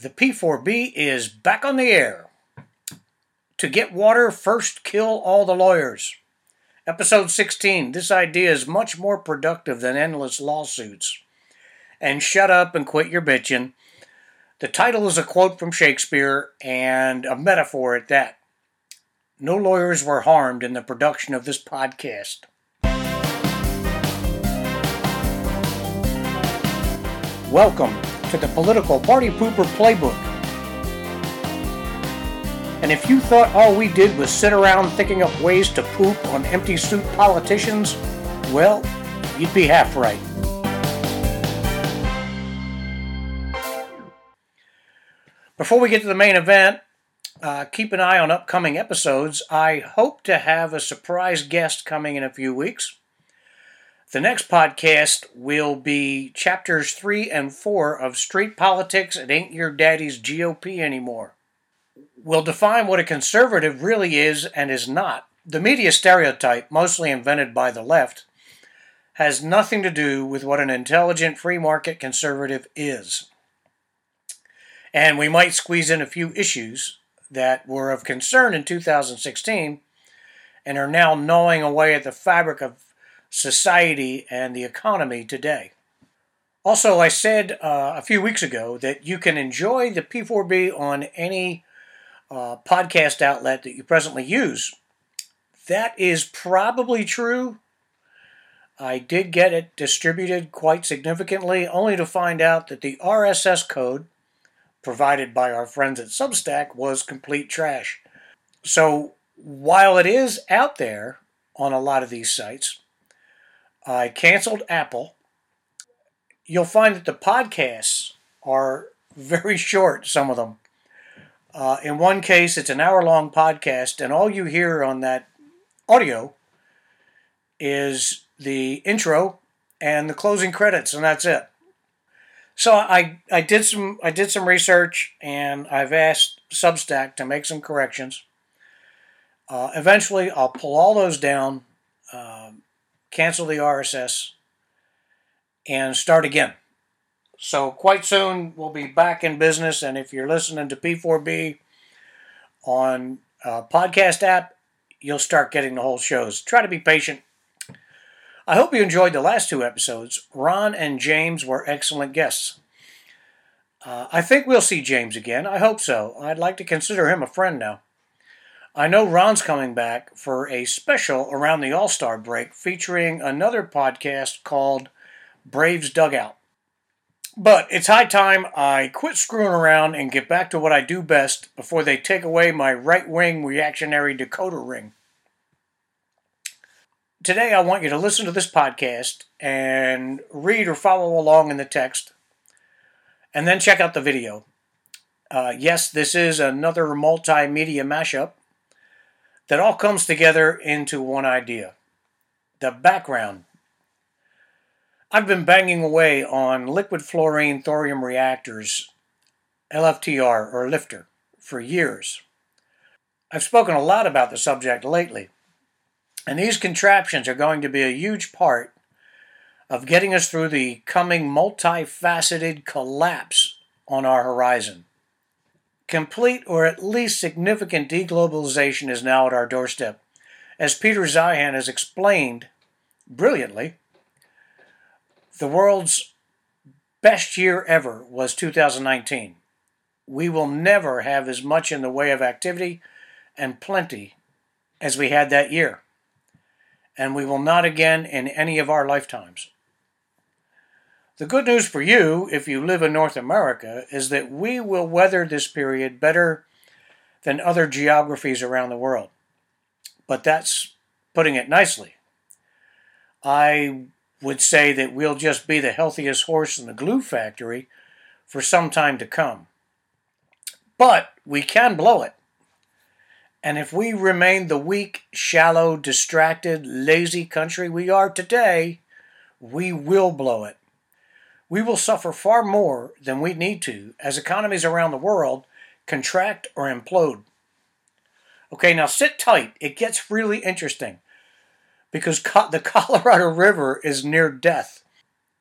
The P4B is back on the air. To get water, first kill all the lawyers. Episode 16. This idea is much more productive than endless lawsuits. And shut up and quit your bitching. The title is a quote from Shakespeare and a metaphor at that. No lawyers were harmed in the production of this podcast. Welcome to the Political Party Pooper Playbook. And if you thought all we did was sit around thinking up ways to poop on empty suit politicians, well, you'd be half right. Before we get to the main event, uh, keep an eye on upcoming episodes. I hope to have a surprise guest coming in a few weeks. The next podcast will be chapters three and four of Street Politics It Ain't Your Daddy's GOP Anymore. We'll define what a conservative really is and is not. The media stereotype, mostly invented by the left, has nothing to do with what an intelligent free market conservative is. And we might squeeze in a few issues that were of concern in 2016 and are now gnawing away at the fabric of society, and the economy today. Also, I said uh, a few weeks ago that you can enjoy the P4B on any uh, podcast outlet that you presently use. That is probably true. I did get it distributed quite significantly, only to find out that the RSS code provided by our friends at Substack was complete trash. So, while it is out there on a lot of these sites, I canceled Apple. You'll find that the podcasts are very short, some of them. Uh, in one case, it's an hour long podcast, and all you hear on that audio is the intro and the closing credits, and that's it. So I, I did some I did some research, and I've asked Substack to make some corrections. Uh, eventually, I'll pull all those down. Um, cancel the RSS, and start again. So, quite soon, we'll be back in business. And if you're listening to P4B on a podcast app, you'll start getting the whole shows. Try to be patient. I hope you enjoyed the last two episodes. Ron and James were excellent guests. Uh, I think we'll see James again. I hope so. I'd like to consider him a friend now. I know Ron's coming back for a special around the All Star break featuring another podcast called Braves Dugout. But it's high time I quit screwing around and get back to what I do best before they take away my right wing reactionary decoder ring. Today, I want you to listen to this podcast and read or follow along in the text, and then check out the video. Uh, yes, this is another multimedia mashup that all comes together into one idea the background. I've been banging away on liquid fluorine thorium reactors, LFTR or Lifter, for years. I've spoken a lot about the subject lately, and these contraptions are going to be a huge part of getting us through the coming multifaceted collapse on our horizon. Complete or at least significant deglobalization is now at our doorstep. As Peter Zeihan has explained brilliantly, the world's best year ever was 2019. We will never have as much in the way of activity and plenty as we had that year. And we will not again in any of our lifetimes. The good news for you, if you live in North America, is that we will weather this period better than other geographies around the world. But that's putting it nicely. I would say that we'll just be the healthiest horse in the glue factory for some time to come. But we can blow it. And if we remain the weak, shallow, distracted, lazy country we are today, we will blow it we will suffer far more than we need to as economies around the world contract or implode. Okay, now sit tight. It gets really interesting because the Colorado River is near death.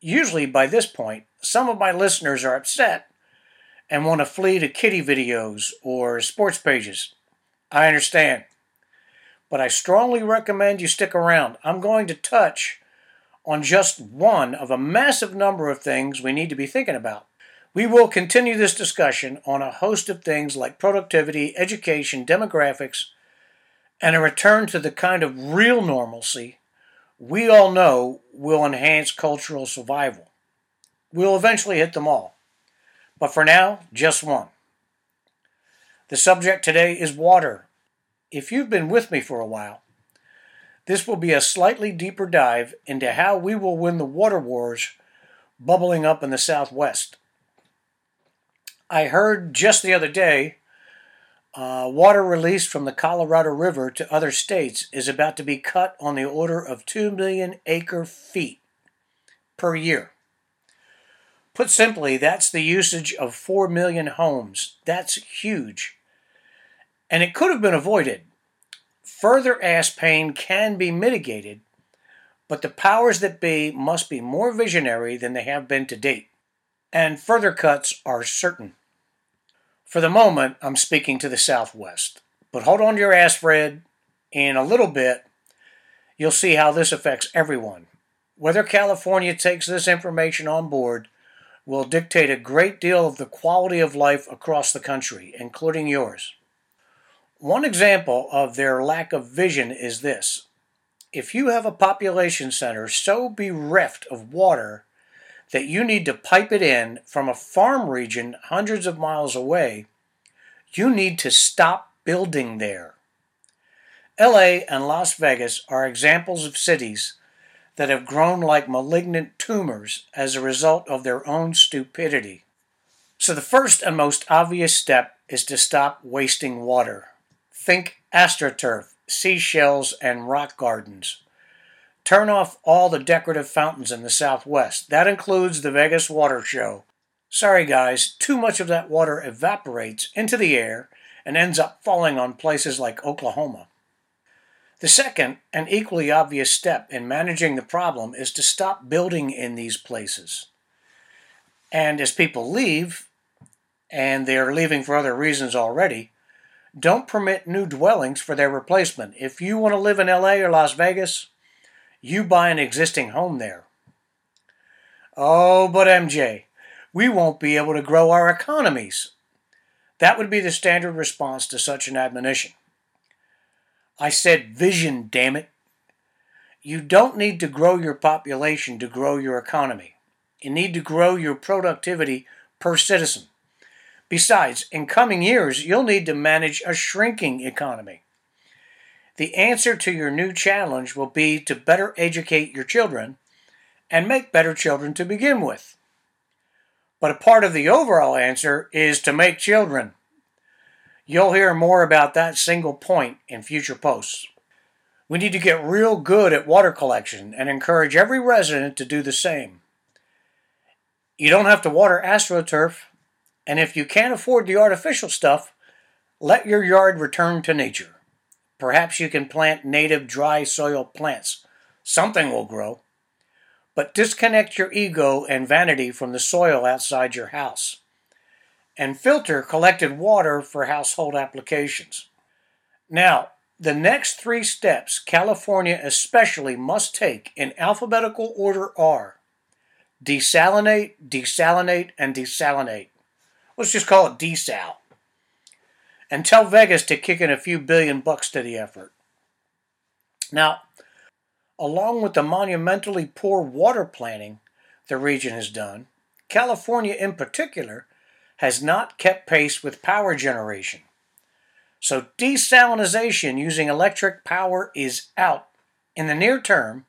Usually, by this point, some of my listeners are upset and want to flee to kitty videos or sports pages. I understand. But I strongly recommend you stick around. I'm going to touch on just one of a massive number of things we need to be thinking about. We will continue this discussion on a host of things like productivity, education, demographics, and a return to the kind of real normalcy we all know will enhance cultural survival. We'll eventually hit them all. But for now, just one. The subject today is water. If you've been with me for a while, this will be a slightly deeper dive into how we will win the water wars bubbling up in the Southwest. I heard just the other day uh, water released from the Colorado River to other states is about to be cut on the order of 2 million acre feet per year. Put simply, that's the usage of 4 million homes. That's huge. And it could have been avoided. Further ass pain can be mitigated, but the powers that be must be more visionary than they have been to date. And further cuts are certain. For the moment, I'm speaking to the Southwest. But hold on to your ass, Fred. In a little bit, you'll see how this affects everyone. Whether California takes this information on board will dictate a great deal of the quality of life across the country, including yours. One example of their lack of vision is this. If you have a population center so bereft of water that you need to pipe it in from a farm region hundreds of miles away, you need to stop building there. LA and Las Vegas are examples of cities that have grown like malignant tumors as a result of their own stupidity. So, the first and most obvious step is to stop wasting water. Think astroturf, seashells, and rock gardens. Turn off all the decorative fountains in the southwest. That includes the Vegas Water Show. Sorry, guys, too much of that water evaporates into the air and ends up falling on places like Oklahoma. The second and equally obvious step in managing the problem is to stop building in these places. And as people leave, and they are leaving for other reasons already, don't permit new dwellings for their replacement. If you want to live in LA or Las Vegas, you buy an existing home there. Oh, but MJ, we won't be able to grow our economies. That would be the standard response to such an admonition. I said vision, damn it. You don't need to grow your population to grow your economy. You need to grow your productivity per citizen. Besides, in coming years, you'll need to manage a shrinking economy. The answer to your new challenge will be to better educate your children and make better children to begin with. But a part of the overall answer is to make children. You'll hear more about that single point in future posts. We need to get real good at water collection and encourage every resident to do the same. You don't have to water astroturf and if you can't afford the artificial stuff, let your yard return to nature. Perhaps you can plant native dry soil plants. Something will grow. But disconnect your ego and vanity from the soil outside your house. And filter collected water for household applications. Now, the next three steps California especially must take in alphabetical order are desalinate, desalinate, and desalinate. Let's just call it desal. And tell Vegas to kick in a few billion bucks to the effort. Now, along with the monumentally poor water planning the region has done, California in particular has not kept pace with power generation. So desalination using electric power is out in the near term.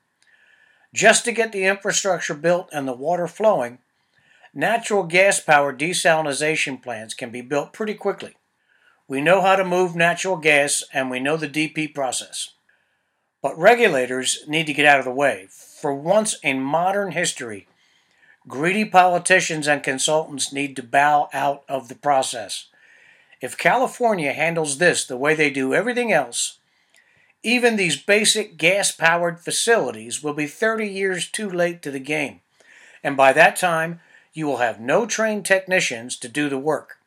Just to get the infrastructure built and the water flowing, Natural gas powered desalination plants can be built pretty quickly. We know how to move natural gas and we know the DP process. But regulators need to get out of the way. For once in modern history, greedy politicians and consultants need to bow out of the process. If California handles this the way they do everything else, even these basic gas powered facilities will be 30 years too late to the game. And by that time, you will have no trained technicians to do the work.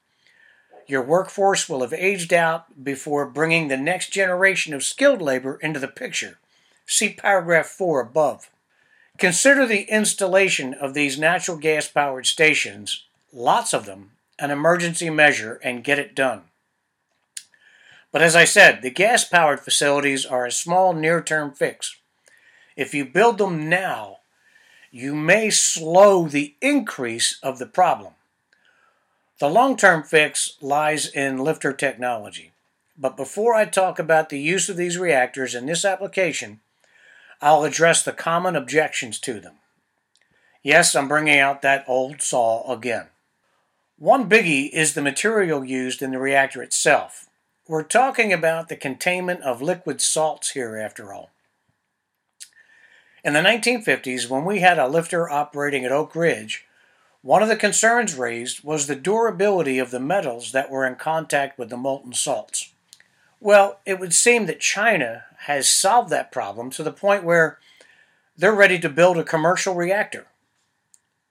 Your workforce will have aged out before bringing the next generation of skilled labor into the picture. See paragraph 4 above. Consider the installation of these natural gas powered stations, lots of them, an emergency measure and get it done. But as I said, the gas powered facilities are a small near term fix. If you build them now, you may slow the increase of the problem. The long term fix lies in lifter technology. But before I talk about the use of these reactors in this application, I'll address the common objections to them. Yes, I'm bringing out that old saw again. One biggie is the material used in the reactor itself. We're talking about the containment of liquid salts here, after all. In the 1950s, when we had a lifter operating at Oak Ridge, one of the concerns raised was the durability of the metals that were in contact with the molten salts. Well, it would seem that China has solved that problem to the point where they're ready to build a commercial reactor.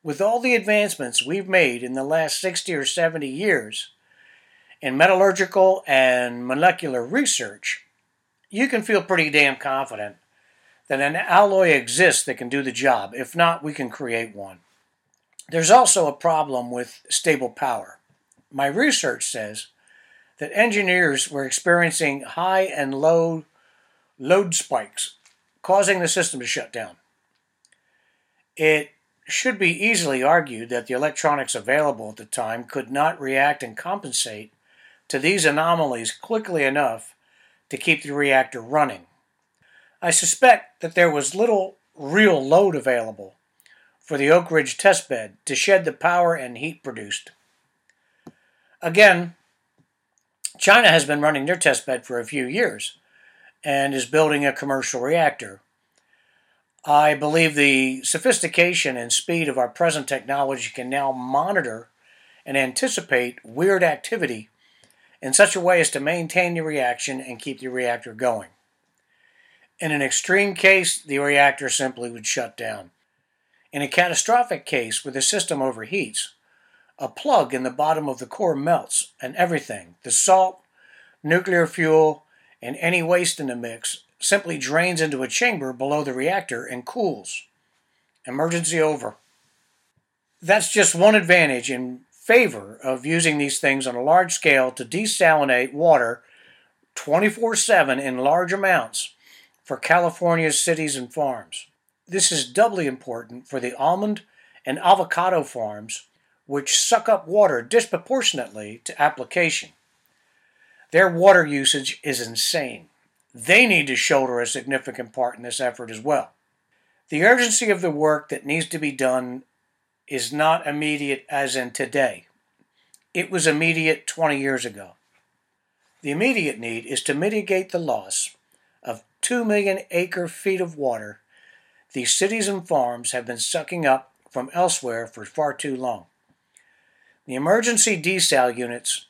With all the advancements we've made in the last 60 or 70 years in metallurgical and molecular research, you can feel pretty damn confident that an alloy exists that can do the job. If not, we can create one. There's also a problem with stable power. My research says that engineers were experiencing high and low load spikes, causing the system to shut down. It should be easily argued that the electronics available at the time could not react and compensate to these anomalies quickly enough to keep the reactor running. I suspect that there was little real load available for the Oak Ridge testbed to shed the power and heat produced. Again, China has been running their testbed for a few years and is building a commercial reactor. I believe the sophistication and speed of our present technology can now monitor and anticipate weird activity in such a way as to maintain the reaction and keep the reactor going. In an extreme case, the reactor simply would shut down. In a catastrophic case where the system overheats, a plug in the bottom of the core melts and everything the salt, nuclear fuel, and any waste in the mix simply drains into a chamber below the reactor and cools. Emergency over. That's just one advantage in favor of using these things on a large scale to desalinate water 24 7 in large amounts for California's cities and farms. This is doubly important for the almond and avocado farms, which suck up water disproportionately to application. Their water usage is insane. They need to shoulder a significant part in this effort as well. The urgency of the work that needs to be done is not immediate as in today. It was immediate 20 years ago. The immediate need is to mitigate the loss 2 million acre feet of water these cities and farms have been sucking up from elsewhere for far too long. The emergency desal units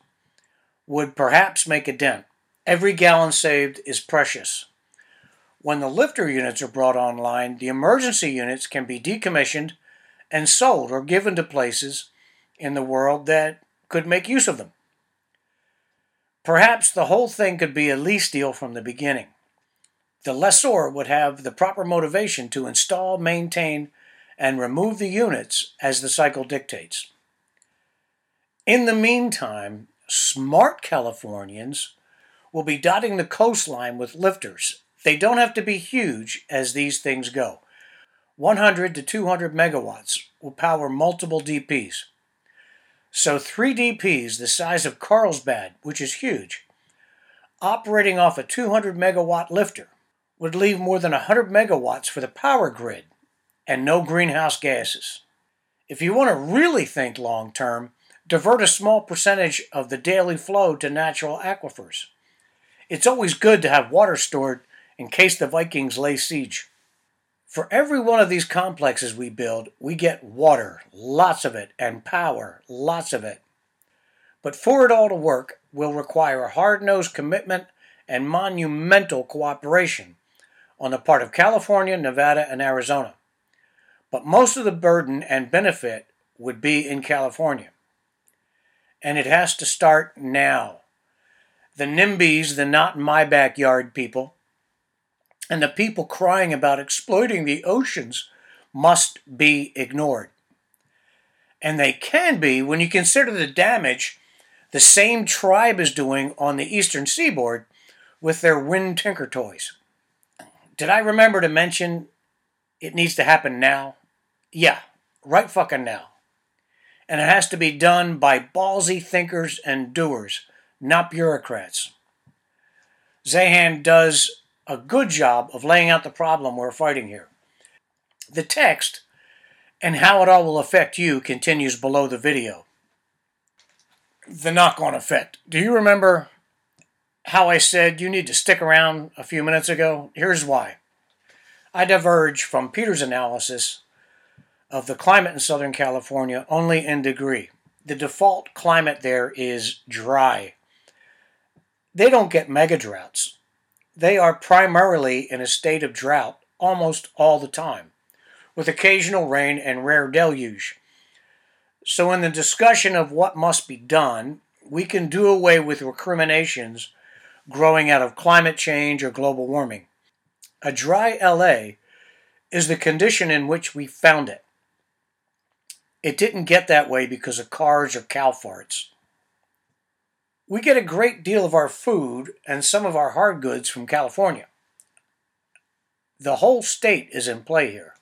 would perhaps make a dent. Every gallon saved is precious. When the lifter units are brought online, the emergency units can be decommissioned and sold or given to places in the world that could make use of them. Perhaps the whole thing could be a lease deal from the beginning the lessor would have the proper motivation to install, maintain, and remove the units as the cycle dictates. In the meantime, smart Californians will be dotting the coastline with lifters. They don't have to be huge as these things go. 100 to 200 megawatts will power multiple DPs. So, three DPs the size of Carlsbad, which is huge, operating off a 200 megawatt lifter would leave more than 100 megawatts for the power grid and no greenhouse gases. If you want to really think long term, divert a small percentage of the daily flow to natural aquifers. It's always good to have water stored in case the Vikings lay siege. For every one of these complexes we build, we get water, lots of it, and power, lots of it. But for it all to work, will require a hard nosed commitment and monumental cooperation on the part of California, Nevada, and Arizona. But most of the burden and benefit would be in California. And it has to start now. The NIMBYs, the not in my backyard people, and the people crying about exploiting the oceans must be ignored. And they can be when you consider the damage the same tribe is doing on the eastern seaboard with their wind tinker toys. Did I remember to mention it needs to happen now? Yeah, right fucking now. And it has to be done by ballsy thinkers and doers, not bureaucrats. Zeihan does a good job of laying out the problem we're fighting here. The text and how it all will affect you continues below the video. The knock on effect. Do you remember how I said you need to stick around a few minutes ago? Here's why. I diverge from Peter's analysis of the climate in Southern California only in degree. The default climate there is dry. They don't get mega droughts. They are primarily in a state of drought almost all the time, with occasional rain and rare deluge. So, in the discussion of what must be done, we can do away with recriminations growing out of climate change or global warming. A dry LA is the condition in which we found it. It didn't get that way because of cars or cow farts. We get a great deal of our food and some of our hard goods from California. The whole state is in play here.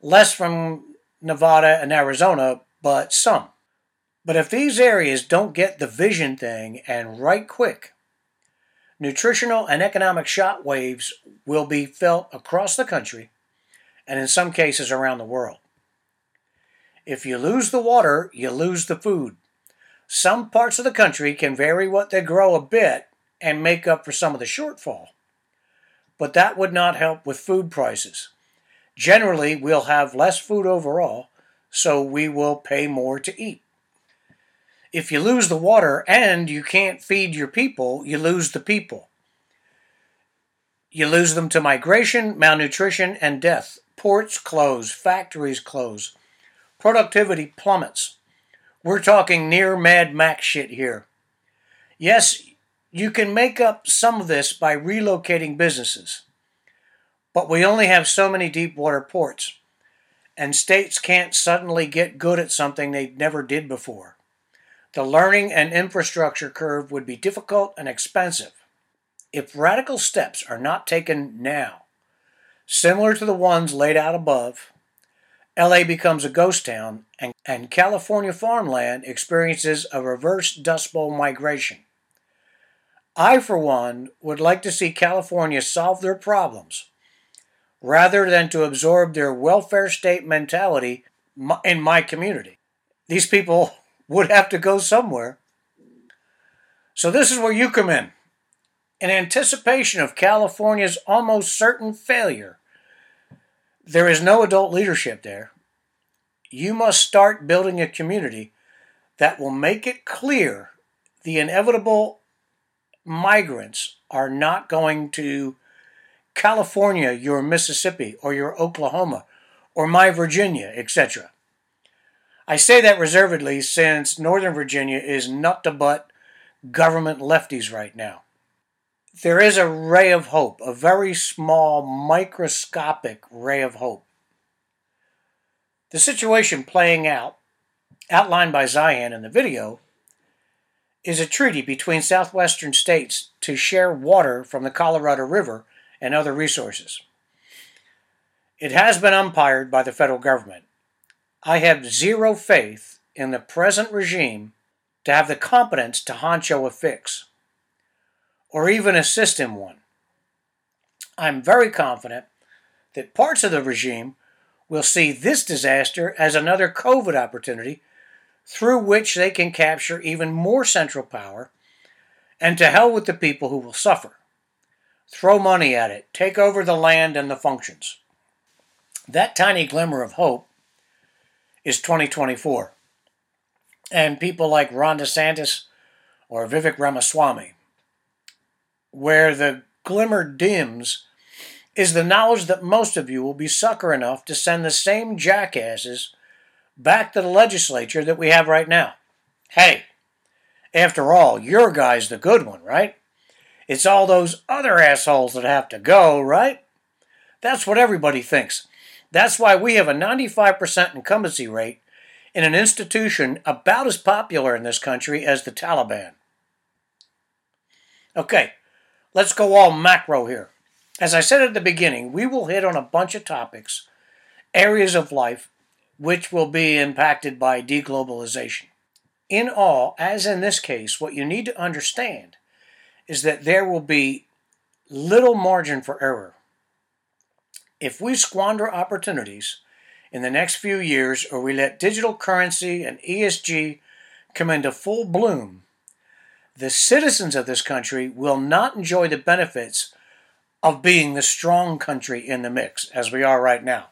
Less from Nevada and Arizona, but some. But if these areas don't get the vision thing and right quick, nutritional and economic shock waves will be felt across the country and in some cases around the world. If you lose the water, you lose the food. Some parts of the country can vary what they grow a bit and make up for some of the shortfall. But that would not help with food prices. Generally, we'll have less food overall, so we will pay more to eat. If you lose the water and you can't feed your people, you lose the people. You lose them to migration, malnutrition, and death. Ports close, factories close, productivity plummets. We're talking near Mad Max shit here. Yes, you can make up some of this by relocating businesses, but we only have so many deep water ports, and states can't suddenly get good at something they never did before. The learning and infrastructure curve would be difficult and expensive. If radical steps are not taken now, similar to the ones laid out above, LA becomes a ghost town, and, and California farmland experiences a reverse Dust Bowl migration. I, for one, would like to see California solve their problems rather than to absorb their welfare state mentality in my community. These people would have to go somewhere. So, this is where you come in. In anticipation of California's almost certain failure, there is no adult leadership there. You must start building a community that will make it clear the inevitable migrants are not going to California, your Mississippi, or your Oklahoma, or my Virginia, etc. I say that reservedly since Northern Virginia is nut to butt government lefties right now there is a ray of hope, a very small, microscopic ray of hope. The situation playing out, outlined by Zeihan in the video, is a treaty between southwestern states to share water from the Colorado River and other resources. It has been umpired by the federal government. I have zero faith in the present regime to have the competence to honcho a fix or even assist in one. I'm very confident that parts of the regime will see this disaster as another COVID opportunity through which they can capture even more central power, and to hell with the people who will suffer. Throw money at it, take over the land and the functions. That tiny glimmer of hope is 2024. And people like Ron DeSantis or Vivek Ramaswamy where the glimmer dims is the knowledge that most of you will be sucker enough to send the same jackasses back to the legislature that we have right now. Hey, after all, your guy's the good one, right? It's all those other assholes that have to go, right? That's what everybody thinks. That's why we have a 95% incumbency rate in an institution about as popular in this country as the Taliban. Okay, let's go all macro here. As I said at the beginning, we will hit on a bunch of topics, areas of life, which will be impacted by deglobalization. In all, as in this case, what you need to understand is that there will be little margin for error. If we squander opportunities in the next few years or we let digital currency and ESG come into full bloom, the citizens of this country will not enjoy the benefits of being the strong country in the mix, as we are right now.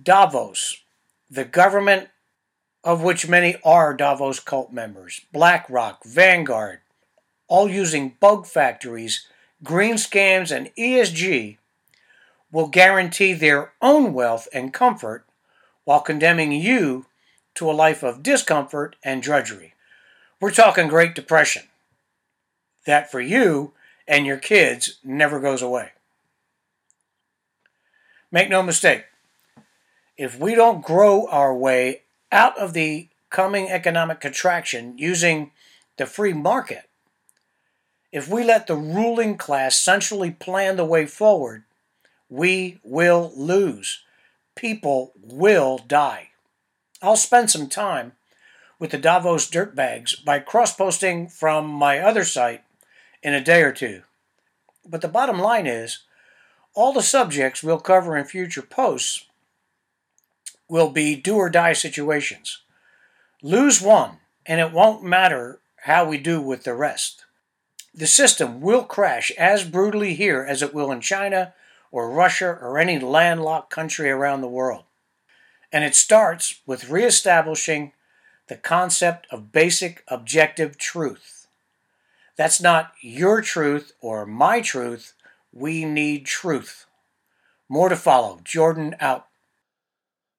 Davos, the government of which many are Davos cult members, BlackRock, Vanguard, all using bug factories, green scams, and ESG will guarantee their own wealth and comfort while condemning you to a life of discomfort and drudgery. We're talking Great Depression. That for you and your kids never goes away. Make no mistake, if we don't grow our way out of the coming economic contraction using the free market, if we let the ruling class centrally plan the way forward, we will lose. People will die. I'll spend some time with the Davos dirtbags by cross posting from my other site in a day or two. But the bottom line is all the subjects we'll cover in future posts will be do or die situations. Lose one, and it won't matter how we do with the rest. The system will crash as brutally here as it will in China, or Russia or any landlocked country around the world. And it starts with reestablishing the concept of basic objective truth. That's not your truth or my truth. We need truth. More to follow. Jordan out.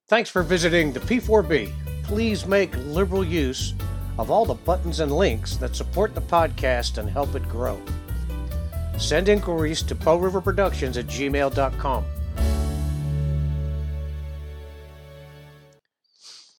Thanks for visiting the P4B. Please make liberal use of all the buttons and links that support the podcast and help it grow. Send inquiries to River Productions at gmail.com.